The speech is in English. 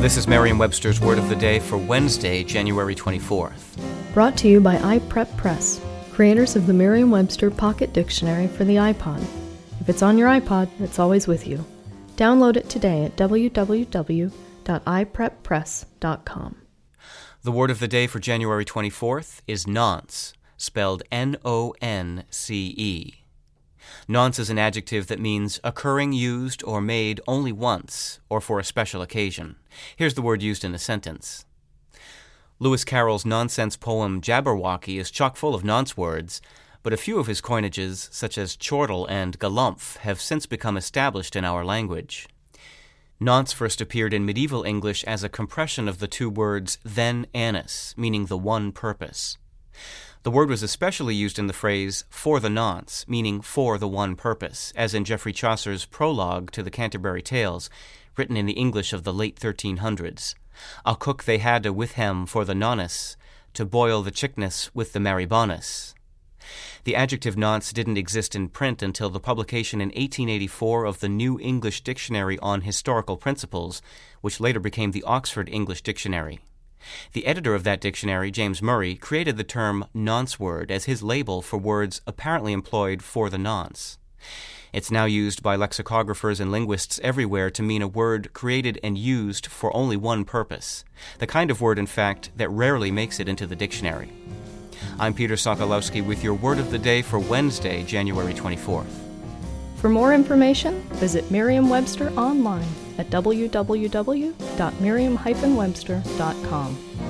This is Merriam Webster's Word of the Day for Wednesday, January 24th. Brought to you by iPrep Press, creators of the Merriam Webster Pocket Dictionary for the iPod. If it's on your iPod, it's always with you. Download it today at www.ipreppress.com. The word of the day for January 24th is nonce, spelled N O N C E. Nonce is an adjective that means occurring, used, or made only once, or for a special occasion. Here's the word used in a sentence. Lewis Carroll's nonsense poem Jabberwocky is chock full of nonce words, but a few of his coinages, such as chortle and galumph, have since become established in our language. Nonce first appeared in medieval English as a compression of the two words then anes, meaning the one purpose. The word was especially used in the phrase for the nonce, meaning for the one purpose, as in Geoffrey Chaucer's prologue to the Canterbury Tales, written in the English of the late 1300s. A cook they had with him for the nones, to boil the chickness with the marybones. The adjective nonce didn't exist in print until the publication in 1884 of the New English Dictionary on Historical Principles, which later became the Oxford English Dictionary. The editor of that dictionary, James Murray, created the term nonce word as his label for words apparently employed for the nonce. It's now used by lexicographers and linguists everywhere to mean a word created and used for only one purpose, the kind of word, in fact, that rarely makes it into the dictionary. I'm Peter Sokolowski with your word of the day for Wednesday, January 24th. For more information, visit Merriam Webster online at www.merriam-webster.com.